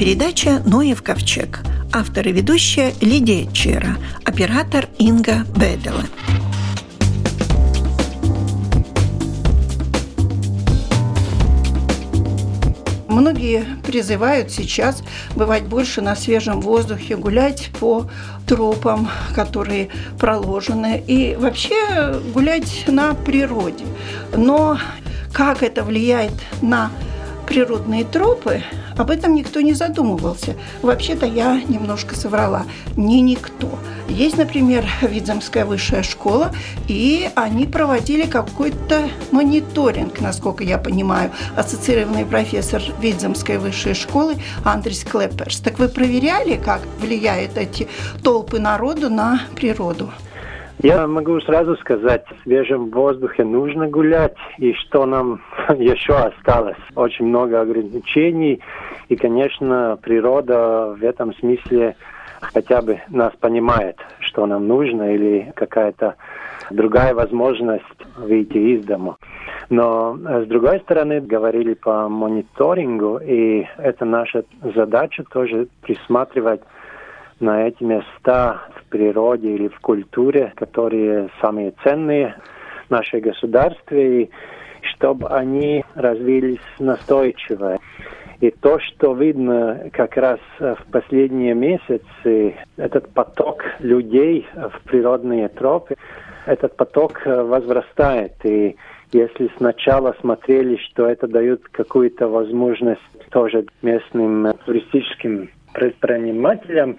передача «Ноев ковчег». Автор и ведущая Лидия Чера, оператор Инга Бедела. Многие призывают сейчас бывать больше на свежем воздухе, гулять по тропам, которые проложены, и вообще гулять на природе. Но как это влияет на природные тропы, об этом никто не задумывался. Вообще-то я немножко соврала. Не никто. Есть, например, Видземская высшая школа, и они проводили какой-то мониторинг, насколько я понимаю, ассоциированный профессор Видземской высшей школы Андрис Клепперс. Так вы проверяли, как влияют эти толпы народу на природу? Я могу сразу сказать, в свежем воздухе нужно гулять, и что нам еще осталось. Очень много ограничений, и, конечно, природа в этом смысле хотя бы нас понимает, что нам нужно, или какая-то другая возможность выйти из дома. Но с другой стороны, говорили по мониторингу, и это наша задача тоже присматривать на эти места в природе или в культуре, которые самые ценные в нашей государстве, и чтобы они развились настойчиво. И то, что видно как раз в последние месяцы, этот поток людей в природные тропы, этот поток возрастает. И если сначала смотрели, что это дает какую-то возможность тоже местным туристическим предпринимателям,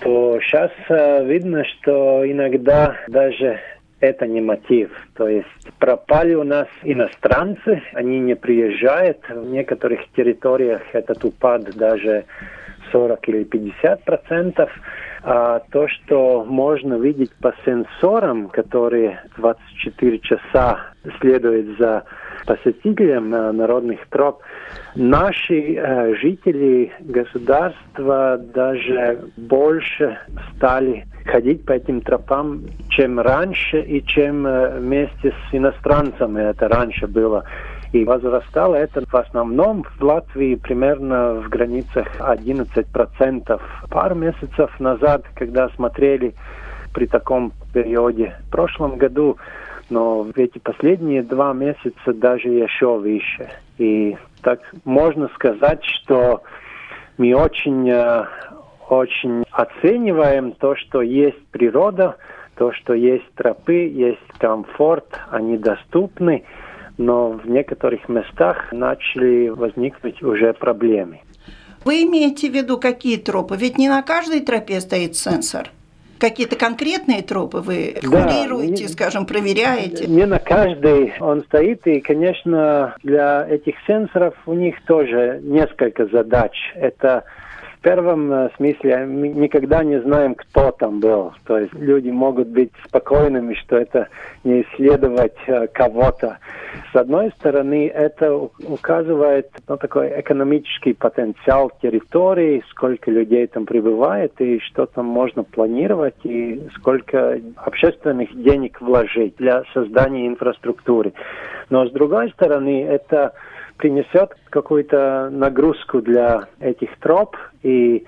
то сейчас э, видно, что иногда даже это не мотив. То есть пропали у нас иностранцы, они не приезжают. В некоторых территориях этот упад даже 40 или 50 процентов. А то, что можно видеть по сенсорам, которые 24 часа следуют за посетителям э, народных троп, наши э, жители государства даже больше стали ходить по этим тропам, чем раньше и чем э, вместе с иностранцами это раньше было. И возрастало это в основном в Латвии примерно в границах 11%. Пару месяцев назад, когда смотрели при таком периоде в прошлом году, но в эти последние два месяца даже еще выше. И так можно сказать, что мы очень, э, очень оцениваем то, что есть природа, то, что есть тропы, есть комфорт, они доступны, но в некоторых местах начали возникнуть уже проблемы. Вы имеете в виду какие тропы? Ведь не на каждой тропе стоит сенсор какие-то конкретные тропы вы да, курируете, не, скажем, проверяете? Не на каждой он стоит, и, конечно, для этих сенсоров у них тоже несколько задач. Это первом э, смысле мы никогда не знаем, кто там был. То есть люди могут быть спокойными, что это не исследовать э, кого-то. С одной стороны, это указывает на такой экономический потенциал территории, сколько людей там прибывает и что там можно планировать и сколько общественных денег вложить для создания инфраструктуры. Но с другой стороны, это принесет какую-то нагрузку для этих троп. И,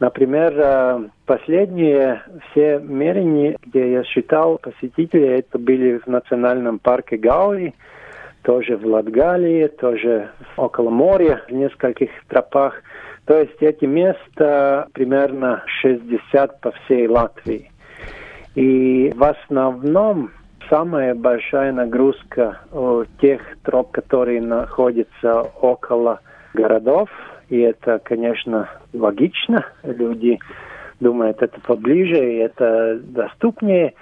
например, э, последние все мерения, где я считал посетители, это были в национальном парке Гауи, тоже в Латгалии, тоже около моря, в нескольких тропах. То есть эти места примерно 60 по всей Латвии. И в основном самая большая нагрузка у тех троп, которые находятся около городов. И это, конечно, логично. Люди думают, это поближе и это доступнее.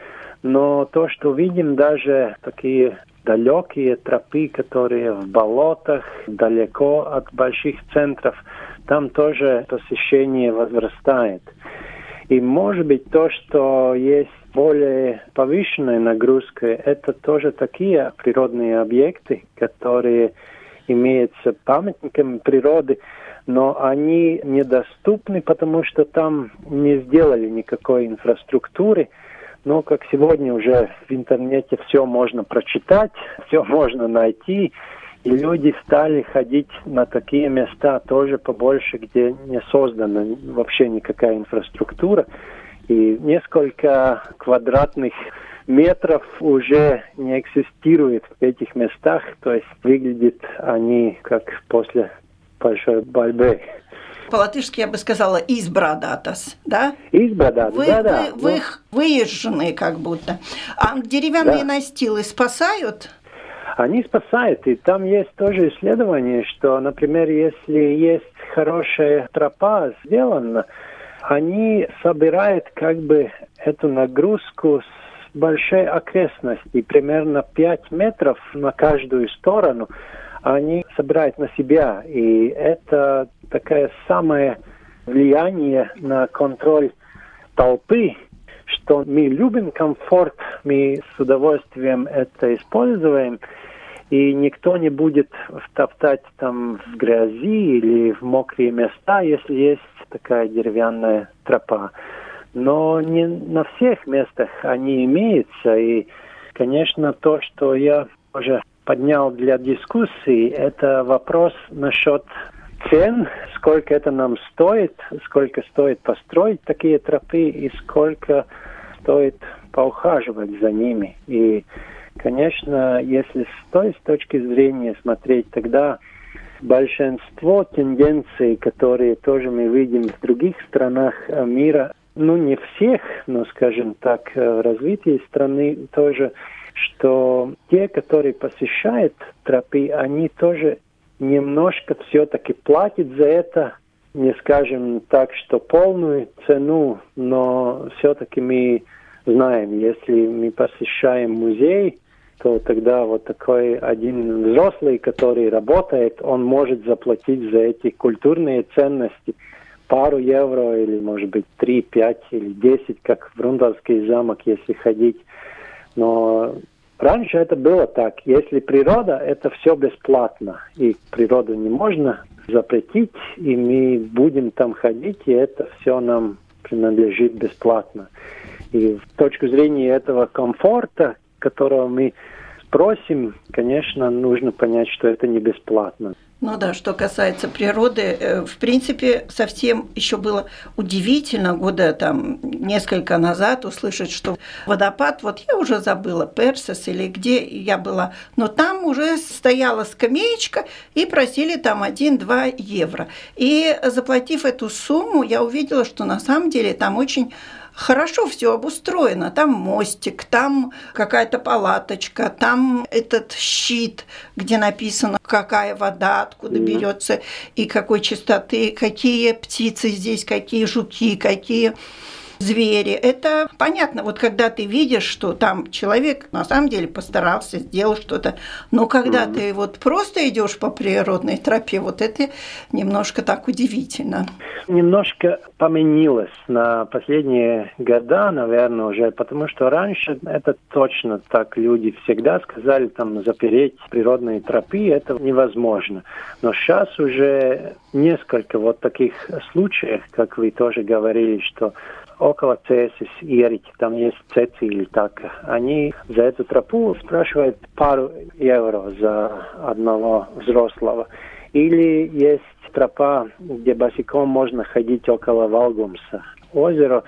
Но то, что видим, даже такие далекие тропы, которые в болотах, далеко от больших центров, там тоже посещение возрастает. И может быть то, что есть более повышенная нагрузка, это тоже такие природные объекты, которые имеются памятниками природы, но они недоступны, потому что там не сделали никакой инфраструктуры. Но как сегодня уже в интернете все можно прочитать, все можно найти, И люди стали ходить на такие места тоже побольше, где не создана вообще никакая инфраструктура. И несколько квадратных метров уже не экзистирует в этих местах, то есть выглядят они как после большой борьбы. По-латышски я бы сказала «избрадатас», да? «Избрадатас», вы, да-да. Вы, вы их выезженные как будто. А деревянные да. настилы спасают? Они спасают, и там есть тоже исследование, что, например, если есть хорошая тропа сделана, они собирают как бы эту нагрузку с большой окрестности, примерно 5 метров на каждую сторону, они собирают на себя. И это такое самое влияние на контроль толпы, что мы любим комфорт, мы с удовольствием это используем, и никто не будет втоптать там в грязи или в мокрые места, если есть такая деревянная тропа но не на всех местах они имеются. И, конечно, то, что я уже поднял для дискуссии, это вопрос насчет цен, сколько это нам стоит, сколько стоит построить такие тропы и сколько стоит поухаживать за ними. И, конечно, если с той с точки зрения смотреть, тогда большинство тенденций, которые тоже мы видим в других странах мира, ну не всех, но, скажем так, э, развитие страны тоже, что те, которые посещают тропы, они тоже немножко все-таки платят за это, не скажем так, что полную цену, но все-таки мы знаем, если мы посещаем музей, то тогда вот такой один взрослый, который работает, он может заплатить за эти культурные ценности – пару евро или, может быть, три, пять или десять, как в Рундальский замок, если ходить. Но раньше это было так. Если природа, это все бесплатно. И природу не можно запретить, и мы будем там ходить, и это все нам принадлежит бесплатно. И в точку зрения этого комфорта, которого мы просим, конечно, нужно понять, что это не бесплатно. Ну да, что касается природы, э, в принципе, совсем еще было удивительно года там несколько назад услышать, что водопад, вот я уже забыла, Персес или где я была, но там уже стояла скамеечка и просили там 1-2 евро. И заплатив эту сумму, я увидела, что на самом деле там очень хорошо все обустроено. Там мостик, там какая-то палаточка, там этот щит, где написано, какая вода, откуда mm-hmm. берется и какой чистоты, какие птицы здесь, какие жуки, какие звери. Это понятно, вот когда ты видишь, что там человек на самом деле постарался, сделал что-то, но когда mm-hmm. ты вот просто идешь по природной тропе, вот это немножко так удивительно. Немножко поменилось на последние года, наверное, уже, потому что раньше это точно так люди всегда сказали, там, запереть природные тропы, это невозможно. Но сейчас уже несколько вот таких случаев, как вы тоже говорили, что около Цесис, Ерики, там есть Цеци или так. Они за эту тропу спрашивают пару евро за одного взрослого. Или есть тропа, где босиком можно ходить около Валгумса, озеро.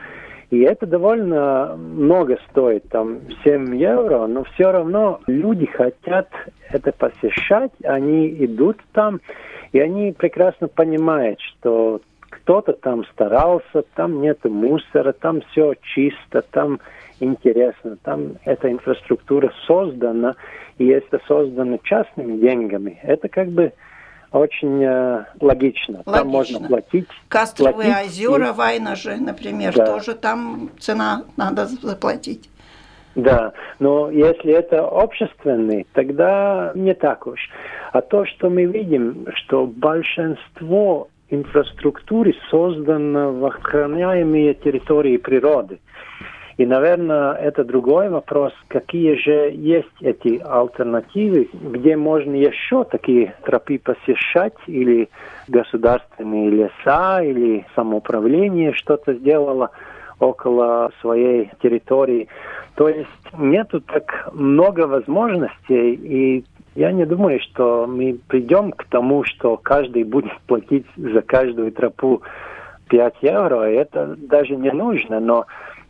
И это довольно много стоит, там 7 евро, но все равно люди хотят это посещать, они идут там, и они прекрасно понимают, что кто-то там старался, там нет мусора, там все чисто, там интересно, там эта инфраструктура создана, и это создано частными деньгами. Это как бы очень э, логично. логично. Там можно платить. Кастровые платить озера, и... Вайнажи, например, да. тоже там цена надо заплатить. Да, но если это общественный, тогда не так уж. А то, что мы видим, что большинство инфраструктуры создано в охраняемые территории природы. И, наверное, это другой вопрос, какие же есть эти альтернативы, где можно еще такие тропы посещать, или государственные леса, или самоуправление что-то сделало около своей территории. То есть нету так много возможностей, и Я не думаю, что мы придем к тому, что каждый будет платить за каждую тропу 5 евро. Это даже не нужно, но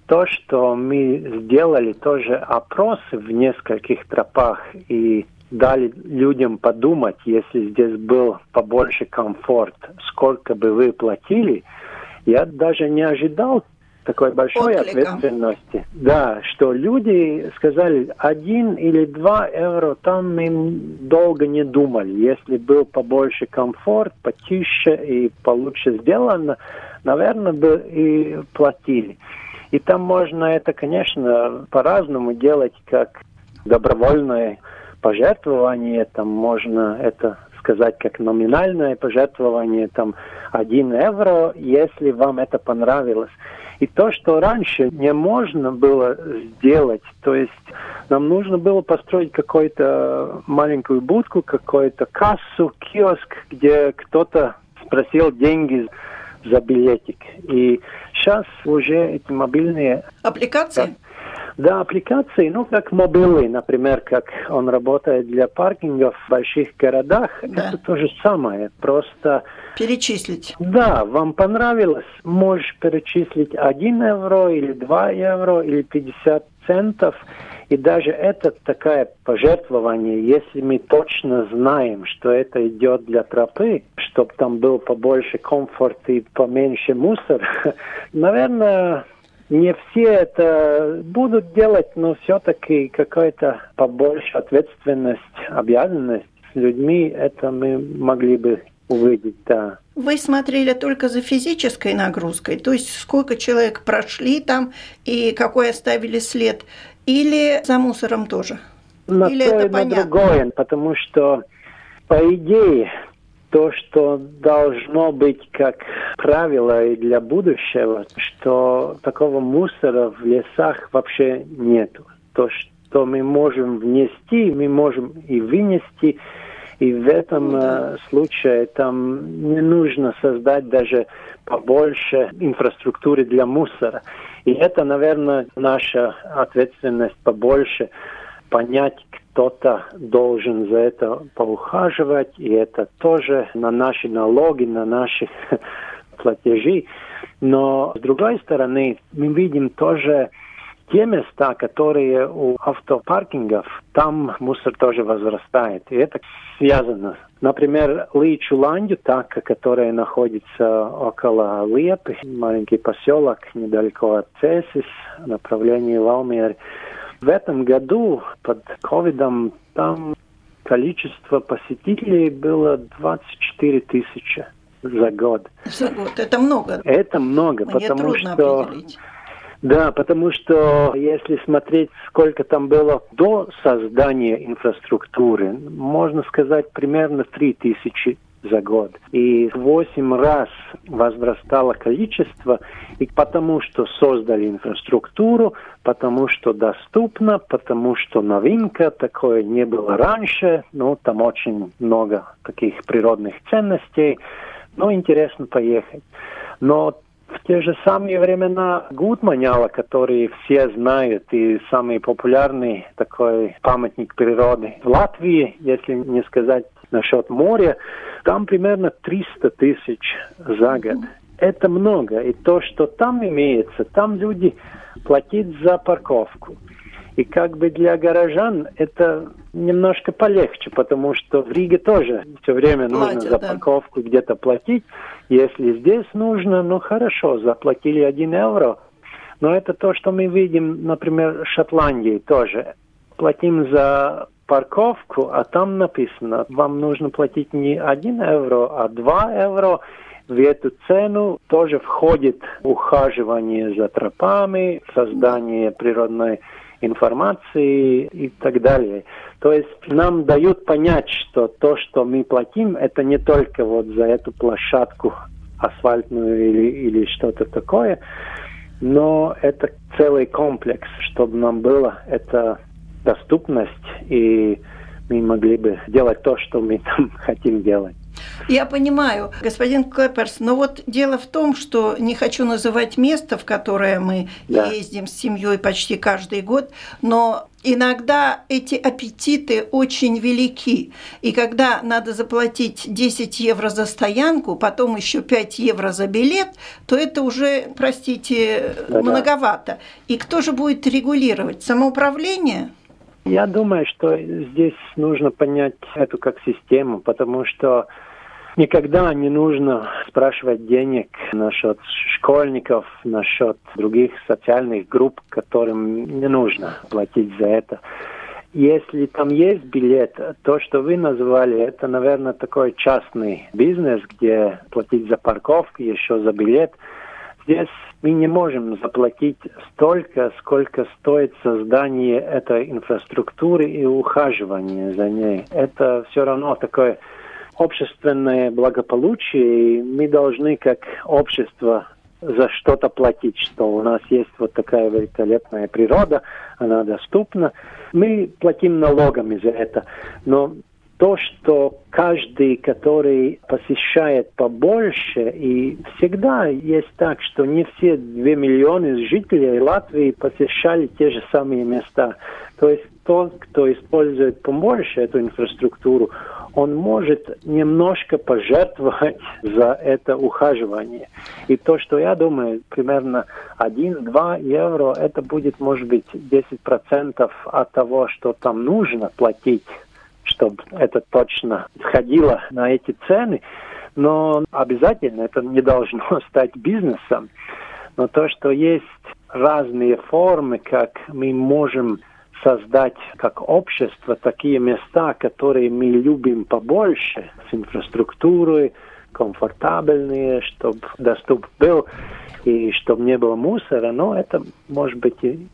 то, что мы сделали тоже опросы в нескольких тропах и дали людям подумать, если здесь был побольше комфорт, сколько бы вы платили, я даже не ожидал такой большой Отклика. ответственности. Да, что люди сказали, один или два евро, там мы долго не думали. Если был побольше комфорт, потише и получше сделано, наверное, бы и платили. И там можно это, конечно, по-разному делать, как добровольное пожертвование, там можно это сказать как номинальное пожертвование, там, 1 евро, если вам это понравилось. И то, что раньше не можно было сделать, то есть нам нужно было построить какую-то маленькую будку, какую-то кассу, киоск, где кто-то спросил деньги за билетик. И сейчас уже эти мобильные... Аппликации? Да, аппликации, ну, как мобилы, например, как он работает для паркингов в больших городах, да. это то же самое, просто... Перечислить. Да, вам понравилось, можешь перечислить 1 евро или 2 евро или 50 центов, и даже это такое пожертвование, если мы точно знаем, что это идет для тропы, чтобы там был побольше комфорт и поменьше мусор, наверное, не все это будут делать, но все-таки какая-то побольше ответственность, обязанность с людьми, это мы могли бы увидеть, да. Вы смотрели только за физической нагрузкой, то есть сколько человек прошли там и какой оставили след, или за мусором тоже? На или то это и понятно? на другое, потому что по идее то, что должно быть как правило и для будущего, что такого мусора в лесах вообще нет. То, что мы можем внести, мы можем и вынести, и в этом ну да. случае там не нужно создать даже побольше инфраструктуры для мусора. И это, наверное, наша ответственность побольше понять, кто-то должен за это поухаживать, и это тоже на наши налоги, на наши платежи. Но, с другой стороны, мы видим тоже те места, которые у автопаркингов, там мусор тоже возрастает. И это связано. Например, Личуландю, так, которая находится около Лепы, маленький поселок недалеко от Цесис, направлении Валмеры, в этом году под ковидом там количество посетителей было 24 тысячи за год. За год. Это много. Это много, Мне потому что... Да, потому что если смотреть, сколько там было до создания инфраструктуры, можно сказать примерно 3 тысячи за год. И в 8 раз возрастало количество, и потому что создали инфраструктуру, потому что доступно, потому что новинка, такое не было раньше, ну, там очень много таких природных ценностей, ну, интересно поехать. Но в те же самые времена Гудманяла, который все знают, и самый популярный такой памятник природы в Латвии, если не сказать насчет моря, там примерно 300 тысяч за год. Это много. И то, что там имеется, там люди платят за парковку. И как бы для горожан это немножко полегче, потому что в Риге тоже все время нужно Платят, за парковку да. где-то платить. Если здесь нужно, ну хорошо, заплатили один евро. Но это то, что мы видим, например, в Шотландии тоже. Платим за парковку, а там написано, вам нужно платить не один евро, а два евро. В эту цену тоже входит ухаживание за тропами, создание природной информации и так далее. То есть нам дают понять, что то, что мы платим, это не только вот за эту площадку асфальтную или, или что-то такое, но это целый комплекс, чтобы нам было это доступность, и мы могли бы делать то, что мы там хотим делать. Я понимаю, господин Клэперс, но вот дело в том, что не хочу называть место, в которое мы да. ездим с семьей почти каждый год, но иногда эти аппетиты очень велики. И когда надо заплатить 10 евро за стоянку, потом еще 5 евро за билет, то это уже, простите, да, многовато. И кто же будет регулировать? Самоуправление? Я думаю, что здесь нужно понять эту как систему, потому что Никогда не нужно спрашивать денег насчет школьников, насчет других социальных групп, которым не нужно платить за это. Если там есть билет, то, что вы назвали, это, наверное, такой частный бизнес, где платить за парковку, еще за билет. Здесь мы не можем заплатить столько, сколько стоит создание этой инфраструктуры и ухаживание за ней. Это все равно такое общественное благополучие, и мы должны как общество за что-то платить, что у нас есть вот такая великолепная природа, она доступна. Мы платим налогами за это, но то, что каждый, который посещает побольше, и всегда есть так, что не все 2 миллионы жителей Латвии посещали те же самые места. То есть тот, кто использует побольше эту инфраструктуру, он может немножко пожертвовать за это ухаживание. И то, что я думаю, примерно 1-2 евро, это будет, может быть, 10% от того, что там нужно платить, чтобы это точно сходило на эти цены. Но обязательно это не должно стать бизнесом. Но то, что есть разные формы, как мы можем создать как общество такие места, которые мы любим побольше, с инфраструктурой, комфортабельные, чтобы доступ был и чтобы не было мусора, но это, может быть, и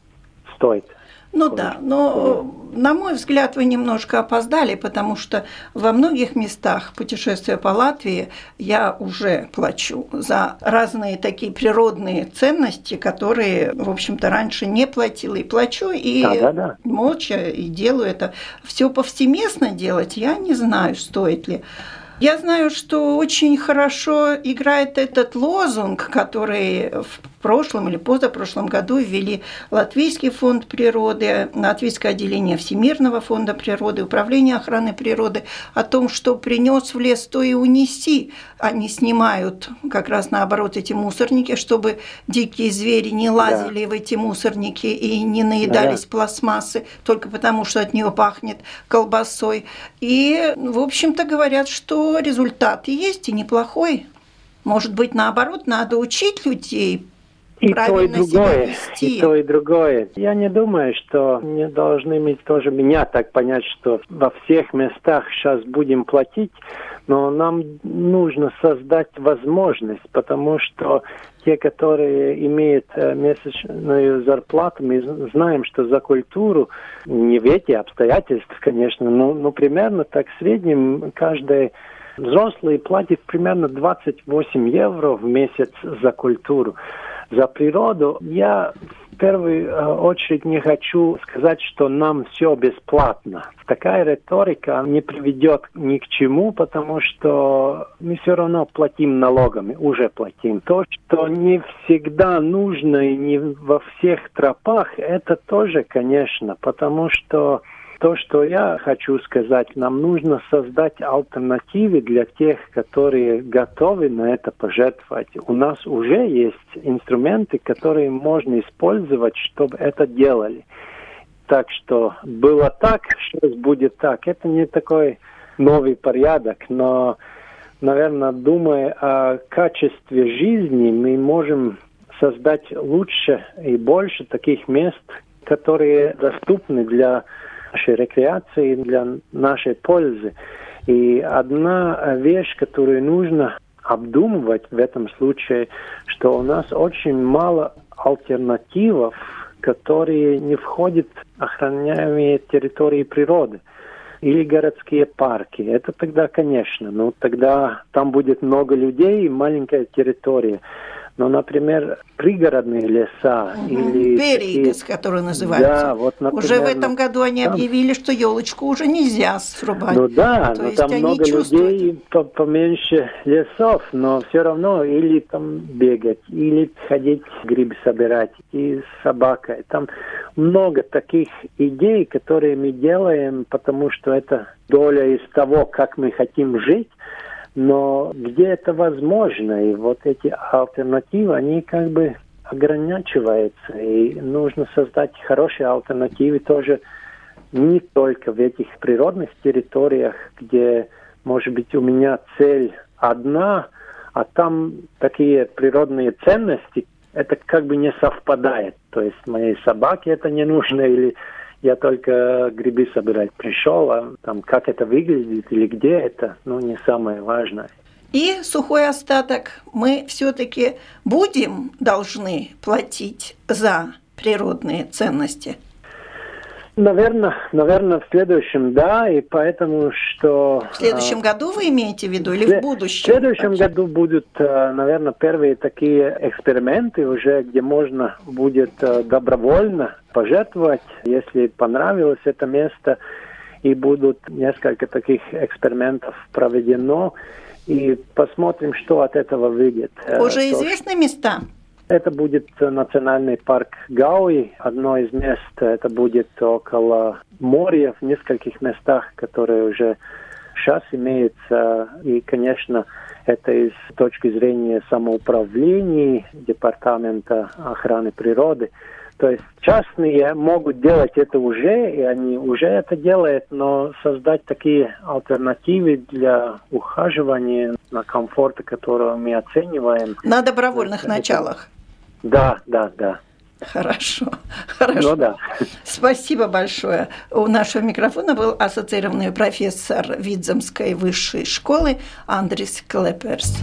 стоит ну да, но, на мой взгляд, вы немножко опоздали, потому что во многих местах путешествия по Латвии я уже плачу за разные такие природные ценности, которые, в общем-то, раньше не платила. И плачу, и да, да, да. молча, и делаю это. Все повсеместно делать я не знаю, стоит ли. Я знаю, что очень хорошо играет этот лозунг, который в прошлом или позапрошлом году ввели Латвийский фонд природы, Латвийское отделение Всемирного фонда природы, Управление охраны природы о том, что принес в лес, то и унеси. Они снимают как раз наоборот эти мусорники, чтобы дикие звери не лазили да. в эти мусорники и не наедались да. пластмассы только потому, что от нее пахнет колбасой. И, в общем-то, говорят, что результат есть, и неплохой. Может быть, наоборот, надо учить людей и то, и другое, и то, и другое. Я не думаю, что не должны мы тоже меня так понять, что во всех местах сейчас будем платить, но нам нужно создать возможность, потому что те, которые имеют э, месячную зарплату, мы знаем, что за культуру, не в эти обстоятельства, конечно, но, но примерно так в среднем каждый Взрослые платят примерно 28 евро в месяц за культуру. За природу я в первую э, очередь не хочу сказать, что нам все бесплатно. Такая риторика не приведет ни к чему, потому что мы все равно платим налогами, уже платим. То, что не всегда нужно и не во всех тропах, это тоже, конечно, потому что то, что я хочу сказать, нам нужно создать альтернативы для тех, которые готовы на это пожертвовать. У нас уже есть инструменты, которые можно использовать, чтобы это делали. Так что было так, сейчас будет так. Это не такой новый порядок, но, наверное, думая о качестве жизни, мы можем создать лучше и больше таких мест, которые доступны для нашей рекреации, для нашей пользы. И одна вещь, которую нужно обдумывать в этом случае, что у нас очень мало альтернативов, которые не входят в охраняемые территории природы или городские парки. Это тогда, конечно, но тогда там будет много людей и маленькая территория. Но, например, пригородные леса угу. или... Такие... которые называются. Да, вот, например, уже в этом году они там... объявили, что елочку уже нельзя срубать. Ну да, То но там много чувствуют... людей, поменьше лесов, но все равно или там бегать, или ходить грибы собирать, и с собакой. Там много таких идей, которые мы делаем, потому что это доля из того, как мы хотим жить, но где это возможно, и вот эти альтернативы, они как бы ограничиваются, и нужно создать хорошие альтернативы тоже не только в этих природных территориях, где, может быть, у меня цель одна, а там такие природные ценности, это как бы не совпадает. То есть моей собаке это не нужно, или я только грибы собирать пришел, а там как это выглядит или где это, ну, не самое важное. И сухой остаток мы все-таки будем должны платить за природные ценности – Наверное, наверное, в следующем, да, и поэтому что... В следующем а, году вы имеете в виду или в будущем? В следующем вообще? году будут, а, наверное, первые такие эксперименты уже, где можно будет а, добровольно пожертвовать, если понравилось это место, и будут несколько таких экспериментов проведено, и посмотрим, что от этого выйдет. Уже То, известны места? Это будет национальный парк Гауи. Одно из мест это будет около моря, в нескольких местах, которые уже сейчас имеются. И, конечно, это из точки зрения самоуправления Департамента охраны природы. То есть частные могут делать это уже, и они уже это делают, но создать такие альтернативы для ухаживания на комфорт, которого мы оцениваем. На добровольных это, началах. Да, да, да. Хорошо, хорошо. Ну, да. Спасибо большое. У нашего микрофона был ассоциированный профессор Видземской высшей школы Андрис Клеперс.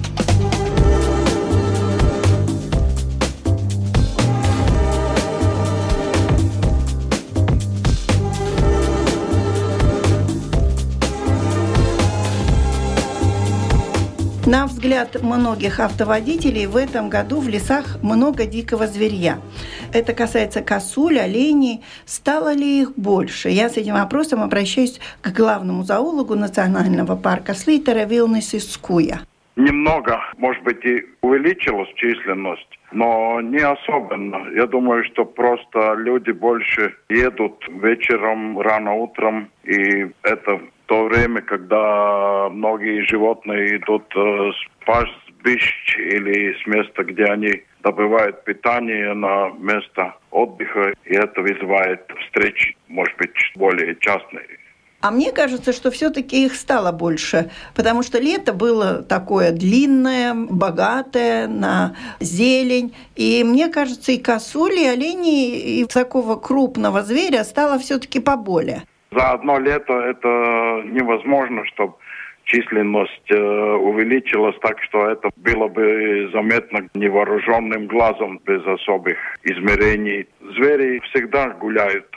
На взгляд многих автоводителей в этом году в лесах много дикого зверья. Это касается косуль, оленей. Стало ли их больше? Я с этим вопросом обращаюсь к главному зоологу национального парка Слитера Вилнес Искуя. Немного, может быть, и увеличилась численность, но не особенно. Я думаю, что просто люди больше едут вечером, рано утром, и это то время, когда многие животные идут э, с пастбищ или с места, где они добывают питание на место отдыха, и это вызывает встречи, может быть, более частные. А мне кажется, что все-таки их стало больше, потому что лето было такое длинное, богатое на зелень. И мне кажется, и косули, и олени, и такого крупного зверя стало все-таки поболее. За одно лето это невозможно, чтобы численность э, увеличилась так, что это было бы заметно невооруженным глазом без особых измерений. Звери всегда гуляют,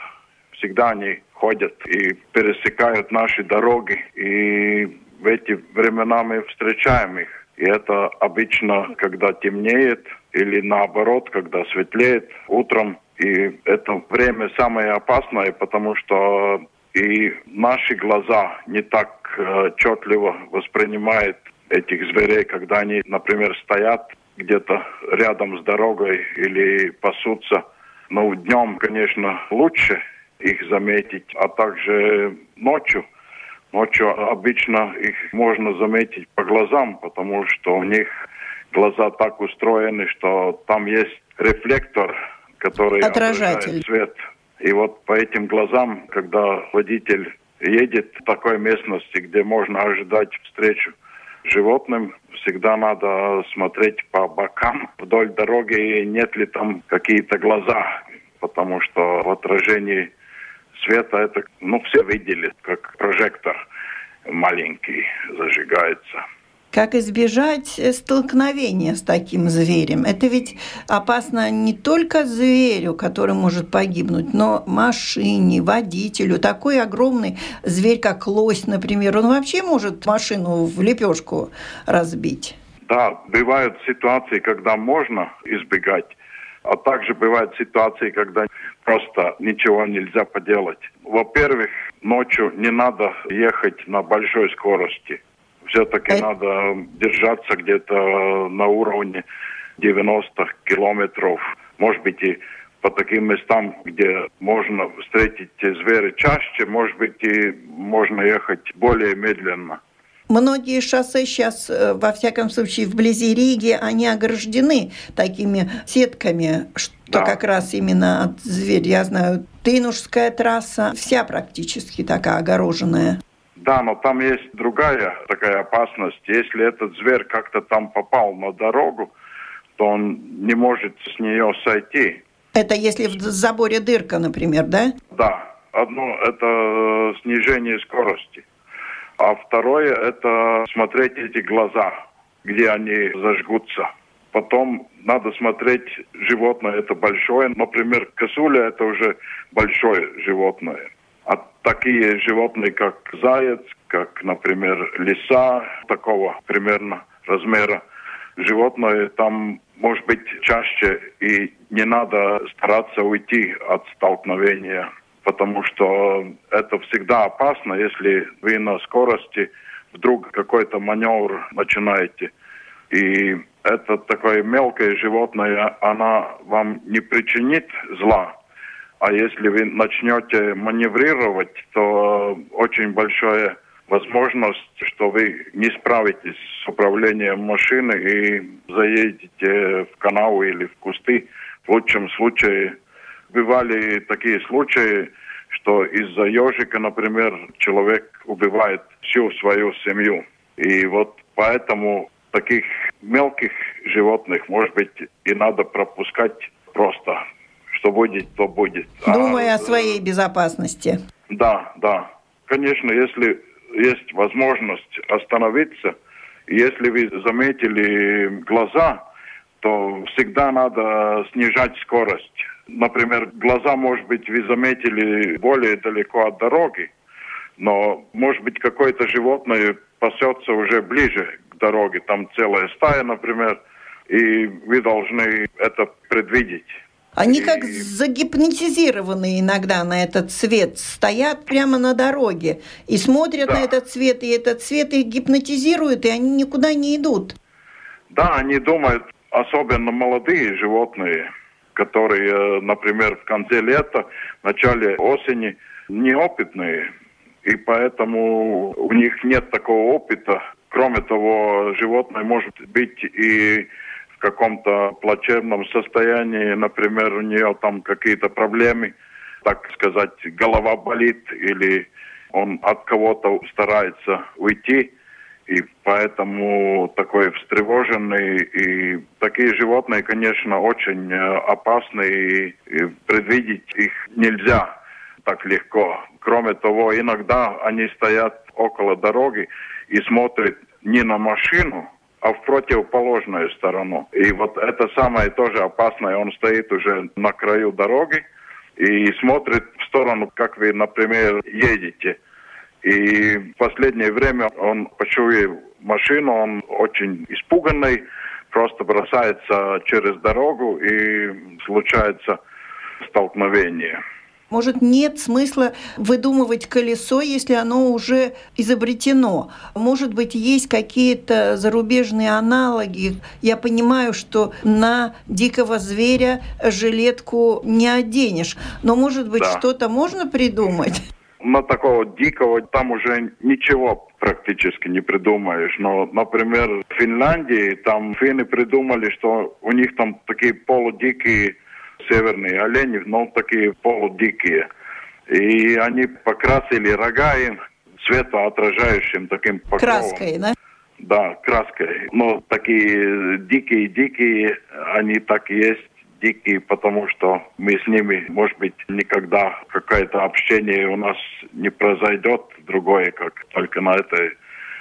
всегда они ходят и пересекают наши дороги. И в эти времена мы встречаем их. И это обычно, когда темнеет, или наоборот, когда светлеет утром. И это время самое опасное, потому что и наши глаза не так э, отчетливо воспринимают этих зверей, когда они, например, стоят где-то рядом с дорогой или пасутся. Но днем, конечно, лучше их заметить, а также ночью. Ночью обычно их можно заметить по глазам, потому что у них глаза так устроены, что там есть рефлектор, который отражает свет. И вот по этим глазам, когда водитель едет в такой местности, где можно ожидать встречу животным, всегда надо смотреть по бокам вдоль дороги, нет ли там какие-то глаза, потому что в отражении света это, ну, все видели, как прожектор маленький зажигается. Как избежать э, столкновения с таким зверем? Это ведь опасно не только зверю, который может погибнуть, но машине, водителю. Такой огромный зверь, как лось, например, он вообще может машину в лепешку разбить. Да, бывают ситуации, когда можно избегать, а также бывают ситуации, когда просто ничего нельзя поделать. Во-первых, ночью не надо ехать на большой скорости. Все-таки а... надо держаться где-то на уровне 90 километров. Может быть, и по таким местам, где можно встретить звери чаще, может быть, и можно ехать более медленно. Многие шоссе сейчас, э, во всяком случае, вблизи Риги, они ограждены такими сетками, что да. как раз именно от зверя. Я знаю, Тынушская трасса вся практически такая огороженная. Да, но там есть другая такая опасность. Если этот зверь как-то там попал на дорогу, то он не может с нее сойти. Это если в заборе дырка, например, да? Да. Одно – это снижение скорости. А второе – это смотреть эти глаза, где они зажгутся. Потом надо смотреть, животное это большое. Например, косуля это уже большое животное. А такие животные, как заяц, как, например, лиса, такого примерно размера, животное там может быть чаще и не надо стараться уйти от столкновения потому что это всегда опасно, если вы на скорости вдруг какой-то маневр начинаете. И это такое мелкое животное, она вам не причинит зла. А если вы начнете маневрировать, то очень большая возможность, что вы не справитесь с управлением машины и заедете в канал или в кусты. В лучшем случае бывали такие случаи, что из-за ежика, например, человек убивает всю свою семью. И вот поэтому таких мелких животных, может быть, и надо пропускать просто. Что будет, то будет. Думая а, о своей безопасности. Да, да. Конечно, если есть возможность остановиться, если вы заметили глаза, то всегда надо снижать скорость. Например, глаза, может быть, вы заметили более далеко от дороги, но, может быть, какое-то животное пасется уже ближе к дороге, там целая стая, например, и вы должны это предвидеть. Они как загипнотизированные иногда на этот цвет, стоят прямо на дороге и смотрят да. на этот цвет, и этот цвет их гипнотизирует, и они никуда не идут. Да, они думают, особенно молодые животные, которые, например, в конце лета, в начале осени неопытные, и поэтому у них нет такого опыта. Кроме того, животное может быть и каком-то плачевном состоянии, например, у нее там какие-то проблемы, так сказать, голова болит или он от кого-то старается уйти и поэтому такой встревоженный. И такие животные, конечно, очень э, опасны, и, и предвидеть их нельзя так легко. Кроме того, иногда они стоят около дороги и смотрят не на машину, а в противоположную сторону. И вот это самое тоже опасное. Он стоит уже на краю дороги и смотрит в сторону, как вы, например, едете – и в последнее время он, почуяв машину, он очень испуганный, просто бросается через дорогу и случается столкновение. Может, нет смысла выдумывать колесо, если оно уже изобретено. Может быть, есть какие-то зарубежные аналоги. Я понимаю, что на дикого зверя жилетку не оденешь. Но, может быть, да. что-то можно придумать? на такого дикого там уже ничего практически не придумаешь. Но, например, в Финляндии там финны придумали, что у них там такие полудикие северные олени, но такие полудикие. И они покрасили рога им светоотражающим таким покровом. Краской, да? Да, краской. Но такие дикие-дикие, они так и есть дикие, потому что мы с ними, может быть, никогда какое-то общение у нас не произойдет другое, как только на этой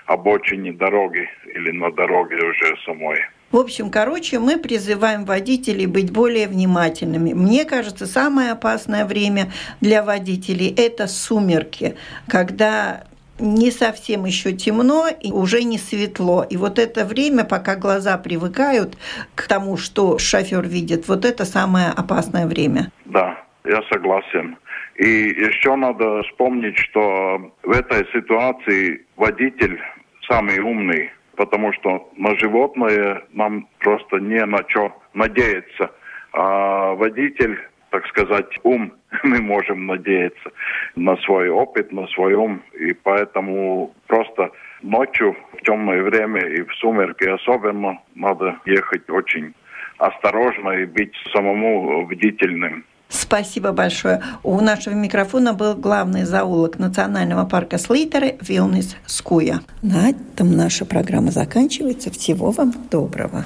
обочине дороги или на дороге уже самой. В общем, короче, мы призываем водителей быть более внимательными. Мне кажется, самое опасное время для водителей – это сумерки, когда не совсем еще темно и уже не светло. И вот это время, пока глаза привыкают к тому, что шофер видит, вот это самое опасное время. Да, я согласен. И еще надо вспомнить, что в этой ситуации водитель самый умный, потому что на животное нам просто не на что надеяться. А водитель, так сказать, ум, мы можем надеяться на свой опыт, на свой ум. И поэтому просто ночью, в темное время и в сумерки особенно, надо ехать очень осторожно и быть самому бдительным. Спасибо большое. У нашего микрофона был главный зоолог Национального парка Слейтеры Вилнис Скуя. На этом наша программа заканчивается. Всего вам доброго.